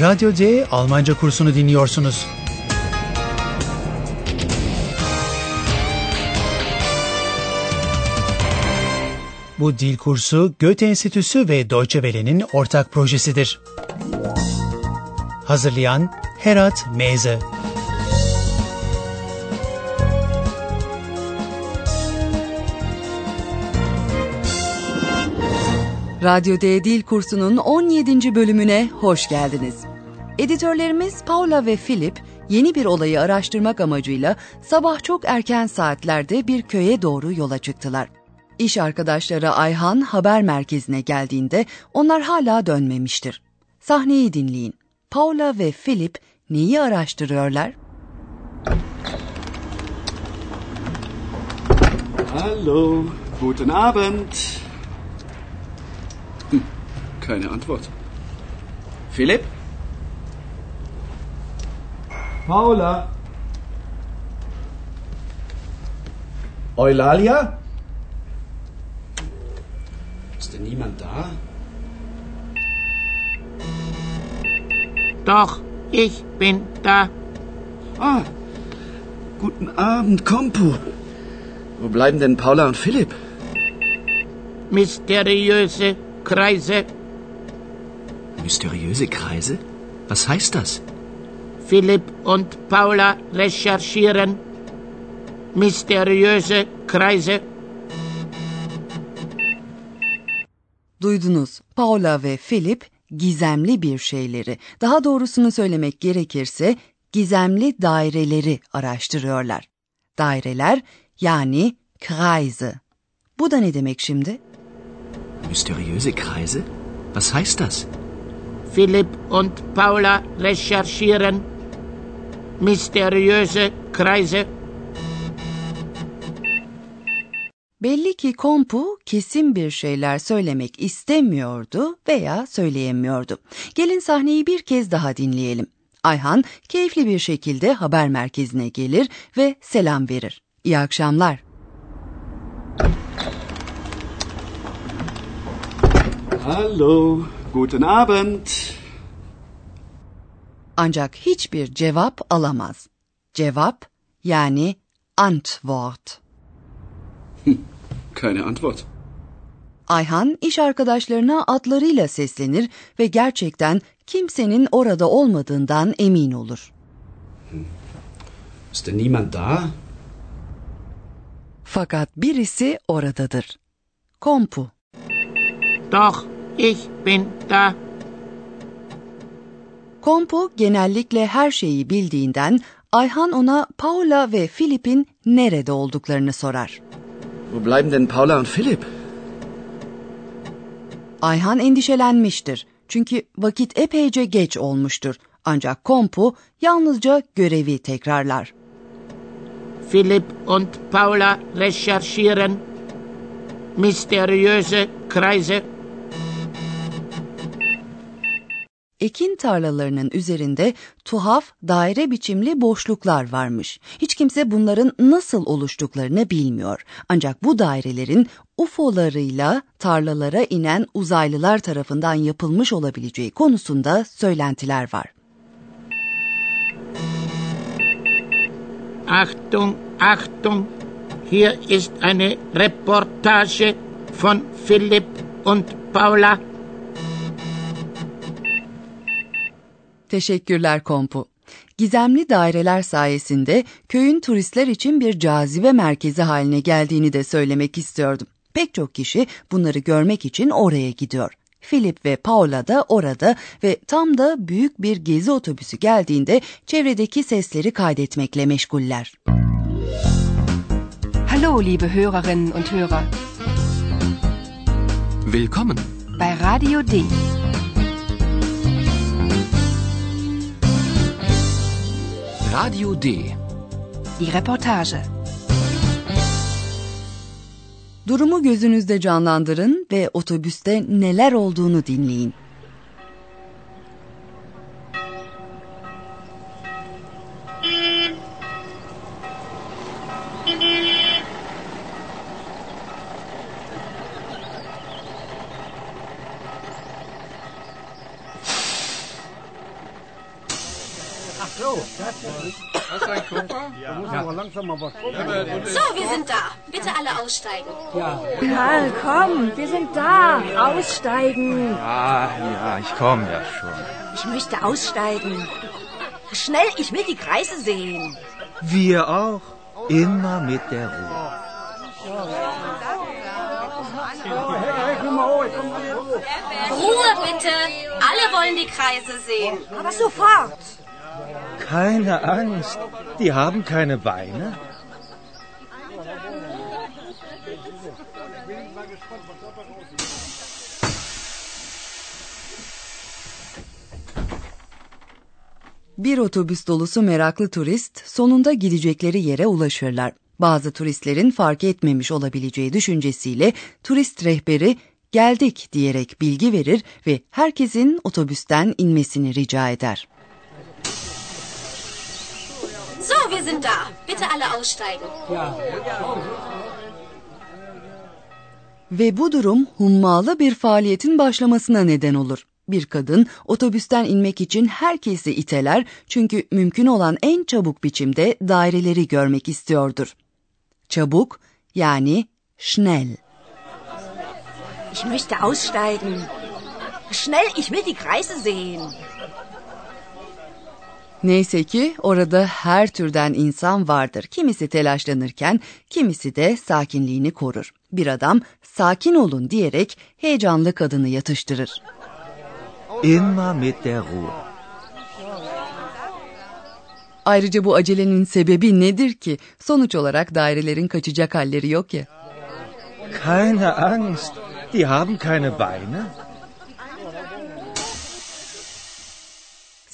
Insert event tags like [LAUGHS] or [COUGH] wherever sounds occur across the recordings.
Radyo D Almanca kursunu dinliyorsunuz. Bu dil kursu Goethe Enstitüsü ve Deutsche Welle'nin ortak projesidir. Hazırlayan Herat Meze Radyo D Dil kursunun 17. bölümüne hoş geldiniz. Editörlerimiz Paula ve Philip yeni bir olayı araştırmak amacıyla sabah çok erken saatlerde bir köye doğru yola çıktılar. İş arkadaşları Ayhan haber merkezine geldiğinde onlar hala dönmemiştir. Sahneyi dinleyin. Paula ve Philip neyi araştırıyorlar? Hallo, guten Abend. Keine Antwort. Philipp? Paula? Eulalia? Ist denn niemand da? Doch, ich bin da. Ah, guten Abend, Kompo. Wo bleiben denn Paula und Philipp? Mysteriöse Kreise. Mysteriöse Kreise? Was heißt das? Philipp und Paula recherchieren. Mysteriöse Kreise. Duydunuz. Paula ve Philip gizemli bir şeyleri, daha doğrusunu söylemek gerekirse gizemli daireleri araştırıyorlar. Daireler yani Kreise. Bu da ne demek şimdi? Mysteriöse Kreise? Was heißt das? Philipp und Paula recherchieren. Mysteriöse Kreise. Belli ki Kompu kesin bir şeyler söylemek istemiyordu veya söyleyemiyordu. Gelin sahneyi bir kez daha dinleyelim. Ayhan keyifli bir şekilde haber merkezine gelir ve selam verir. İyi akşamlar. Hallo, guten Abend. Ancak hiçbir cevap alamaz. Cevap yani Antwort. [LAUGHS] Keine Antwort. Ayhan iş arkadaşlarına adlarıyla seslenir ve gerçekten kimsenin orada olmadığından emin olur. Ist denn niemand da? Fakat birisi oradadır. Kompu. Doch, ich bin da. Kompu genellikle her şeyi bildiğinden Ayhan ona Paula ve Filip'in nerede olduklarını sorar. Wo bleiben denn Paula und Philipp? Ayhan endişelenmiştir. Çünkü vakit epeyce geç olmuştur. Ancak Kompu yalnızca görevi tekrarlar. Philipp und Paula recherchieren. Mysteriöse Kreise. Ekin tarlalarının üzerinde tuhaf daire biçimli boşluklar varmış. Hiç kimse bunların nasıl oluştuklarını bilmiyor. Ancak bu dairelerin UFO'larıyla tarlalara inen uzaylılar tarafından yapılmış olabileceği konusunda söylentiler var. Achtung, Achtung. Hier ist eine Reportage von Philipp und Paula. Teşekkürler Kompu. Gizemli daireler sayesinde köyün turistler için bir cazibe merkezi haline geldiğini de söylemek istiyordum. Pek çok kişi bunları görmek için oraya gidiyor. Philip ve Paula da orada ve tam da büyük bir gezi otobüsü geldiğinde çevredeki sesleri kaydetmekle meşguller. Hallo, liebe Hörerinnen und Hörer. Willkommen. Bei Radio D. Radio D. Die Reportage. Durumu gözünüzde canlandırın ve otobüste neler olduğunu dinleyin. So, wir sind da. Bitte alle aussteigen. Karl, komm, wir sind da. Aussteigen. Ja, ja, ich komme ja schon. Ich möchte aussteigen. Schnell, ich will die Kreise sehen. Wir auch. Immer mit der Ruhe. Ruhe bitte. Alle wollen die Kreise sehen. Aber sofort. Keine Angst. Die haben keine Beine. Bir otobüs dolusu meraklı turist sonunda gidecekleri yere ulaşırlar. Bazı turistlerin fark etmemiş olabileceği düşüncesiyle turist rehberi geldik diyerek bilgi verir ve herkesin otobüsten inmesini rica eder. So, wir sind da. Bitte alle aussteigen. Ve bu durum hummalı bir faaliyetin başlamasına neden olur. Bir kadın otobüsten inmek için herkesi iteler çünkü mümkün olan en çabuk biçimde daireleri görmek istiyordur. Çabuk yani schnell. Ich möchte aussteigen. Schnell, ich will die Kreise sehen. Neyse ki orada her türden insan vardır. Kimisi telaşlanırken, kimisi de sakinliğini korur. Bir adam sakin olun diyerek heyecanlı kadını yatıştırır. Immer mit der Ruhe. Ayrıca bu acelenin sebebi nedir ki? Sonuç olarak dairelerin kaçacak halleri yok ya. Keine Angst. Die haben keine Beine.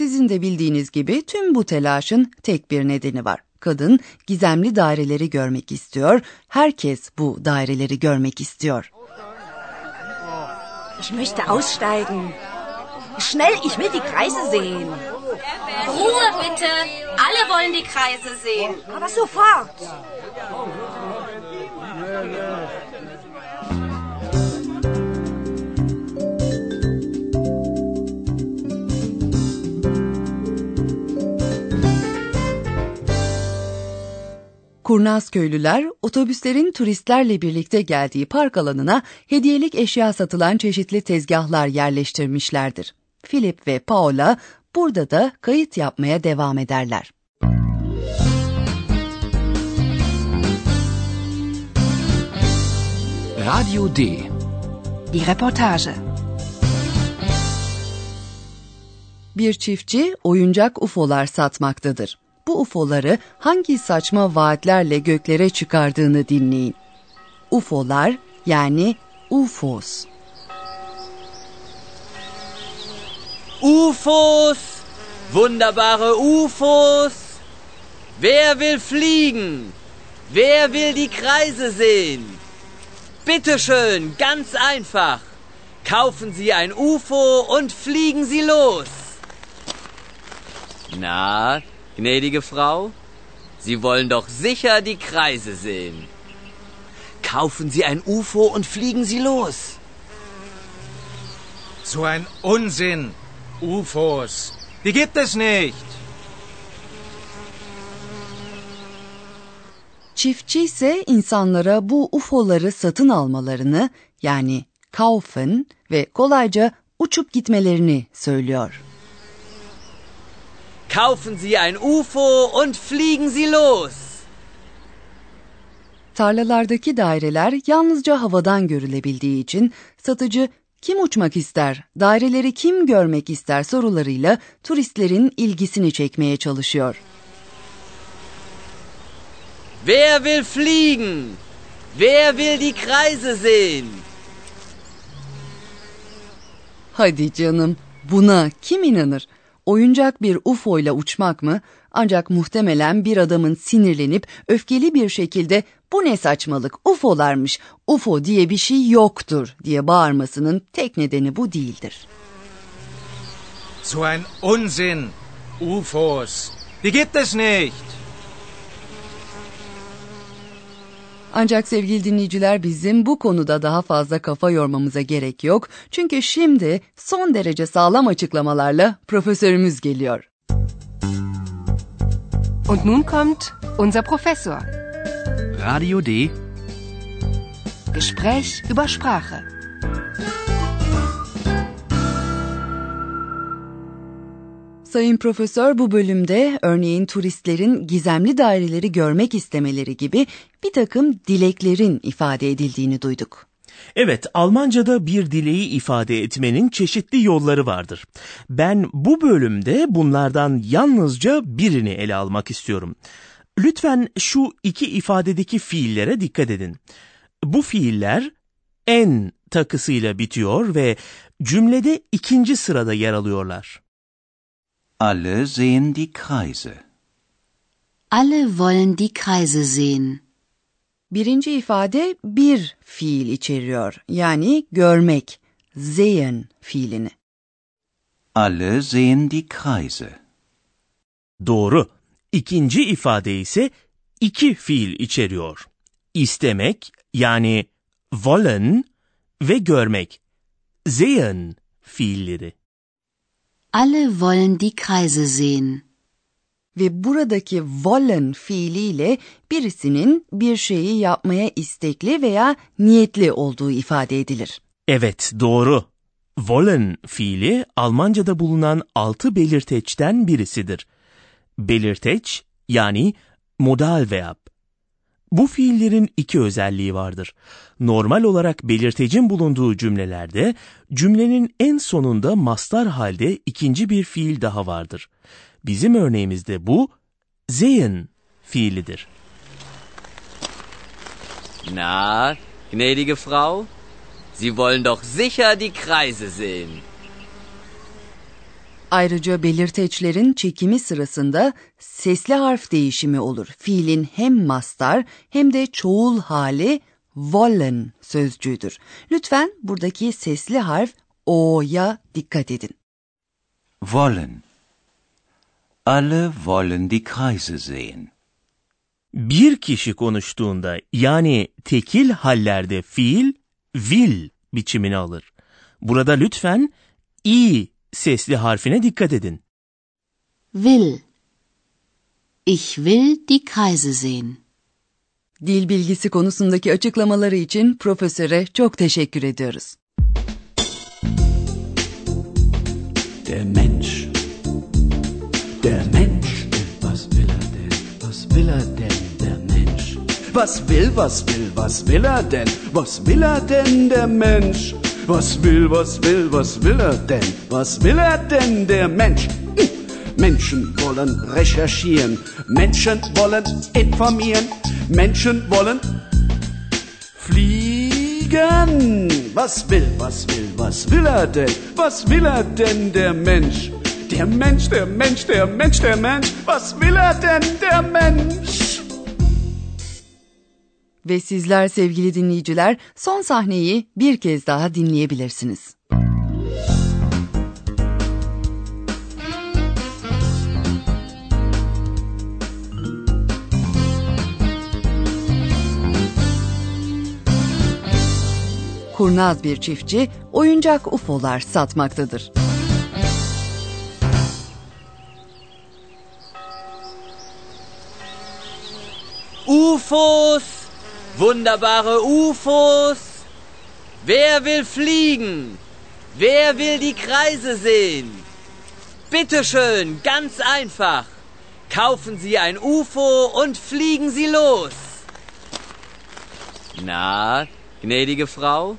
Sizin de bildiğiniz gibi tüm bu telaşın tek bir nedeni var. Kadın gizemli daireleri görmek istiyor. Herkes bu daireleri görmek istiyor. Ich möchte aussteigen. Schnell, ich will die Kreise sehen. Ruhe bitte. Alle wollen die Kreise sehen. Aber sofort. Kurnaz köylüler otobüslerin turistlerle birlikte geldiği park alanına hediyelik eşya satılan çeşitli tezgahlar yerleştirmişlerdir. Philip ve Paula burada da kayıt yapmaya devam ederler. Radio D. Die Reportage. Bir çiftçi oyuncak UFO'lar satmaktadır. Bu UFO'ları hangi saçma vaatlerle göklere çıkardığını dinleyin. UFO'lar yani UFOs. UFOs! Wunderbare UFOs! Wer will fliegen? Wer will die Kreise sehen? Bitte schön, ganz einfach. Kaufen Sie ein UFO und fliegen Sie los. Na, gnädige Frau, Sie wollen doch sicher die Kreise sehen. Kaufen Sie ein UFO und fliegen Sie los. So ein Unsinn. UFOs. Die gibt es nicht. Çiftçi ise insanlara bu UFO'ları satın almalarını yani kaufen ve kolayca uçup gitmelerini söylüyor. Kaufen Sie ein UFO und fliegen Sie los. Tarlalardaki daireler yalnızca havadan görülebildiği için satıcı kim uçmak ister, daireleri kim görmek ister sorularıyla turistlerin ilgisini çekmeye çalışıyor. Wer will fliegen? Wer will die Kreise sehen? Hadi canım, buna kim inanır? Oyuncak bir UFO ile uçmak mı? Ancak muhtemelen bir adamın sinirlenip öfkeli bir şekilde bu ne saçmalık UFO'larmış, UFO diye bir şey yoktur diye bağırmasının tek nedeni bu değildir. So ein Unsinn. UFOs. Die gibt es nicht. Ancak sevgili dinleyiciler bizim bu konuda daha fazla kafa yormamıza gerek yok. Çünkü şimdi son derece sağlam açıklamalarla profesörümüz geliyor. Und nun kommt unser Professor. Radio D. Gespräch über Sprache. Sayın Profesör bu bölümde örneğin turistlerin gizemli daireleri görmek istemeleri gibi bir takım dileklerin ifade edildiğini duyduk. Evet, Almanca'da bir dileği ifade etmenin çeşitli yolları vardır. Ben bu bölümde bunlardan yalnızca birini ele almak istiyorum. Lütfen şu iki ifadedeki fiillere dikkat edin. Bu fiiller en takısıyla bitiyor ve cümlede ikinci sırada yer alıyorlar. Alle sehen die Kreise. Alle wollen die Kreise sehen. Birinci ifade bir fiil içeriyor. Yani görmek, sehen fiilini. Alle sehen die Kreise. Doğru. İkinci ifade ise iki fiil içeriyor. İstemek yani wollen ve görmek. Sehen fiilleri. Alle wollen die Kreise sehen. Ve buradaki wollen fiiliyle birisinin bir şeyi yapmaya istekli veya niyetli olduğu ifade edilir. Evet, doğru. Wollen fiili Almanca'da bulunan altı belirteçten birisidir. Belirteç yani modal verb. Bu fiillerin iki özelliği vardır. Normal olarak belirtecin bulunduğu cümlelerde cümlenin en sonunda mastar halde ikinci bir fiil daha vardır. Bizim örneğimizde bu sehen fiilidir. Na, gnädige Frau, Sie wollen doch sicher die Kreise sehen. Ayrıca belirteçlerin çekimi sırasında sesli harf değişimi olur. Fiilin hem mastar hem de çoğul hali wollen sözcüğüdür. Lütfen buradaki sesli harf o'ya dikkat edin. Wollen. Alle wollen die Kreise sehen. Bir kişi konuştuğunda yani tekil hallerde fiil will biçimini alır. Burada lütfen i sesli harfine dikkat edin. Will. Ich will die Kreise sehen. Dil bilgisi konusundaki açıklamaları için profesöre çok teşekkür ediyoruz. Der Mensch. Der Mensch. Was will er denn? Was will er denn, der Mensch? Was will, was will, was will er denn? Was will er denn, der Mensch? Was will, was will, was will er denn? Was will er denn, der Mensch? Hm. Menschen wollen recherchieren, Menschen wollen informieren, Menschen wollen fliegen. Was will, was will, was will er denn? Was will er denn, der Mensch? Der Mensch, der Mensch, der Mensch, der Mensch. Was will er denn, der Mensch? Ve sizler sevgili dinleyiciler son sahneyi bir kez daha dinleyebilirsiniz. Kurnaz bir çiftçi oyuncak UFO'lar satmaktadır. UFOs! Wunderbare UFOs! Wer will fliegen? Wer will die Kreise sehen? Bitte schön, ganz einfach. Kaufen Sie ein UFO und fliegen Sie los. Na, gnädige Frau,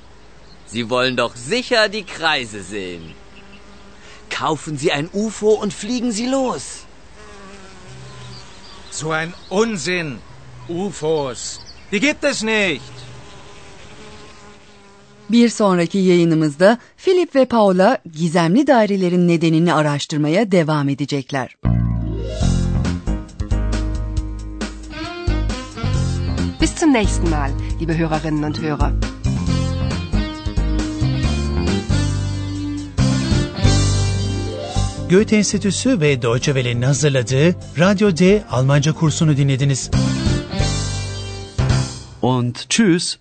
Sie wollen doch sicher die Kreise sehen. Kaufen Sie ein UFO und fliegen Sie los. So ein Unsinn. UFOs. Die gibt es nicht. Bir sonraki yayınımızda Philip ve Paula gizemli dairelerin nedenini araştırmaya devam edecekler. Bis zum nächsten Mal, liebe Hörerinnen und Hörer. Goethe Enstitüsü ve Deutsche Welle'nin hazırladığı Radyo D Almanca kursunu dinlediniz. Und tschüss.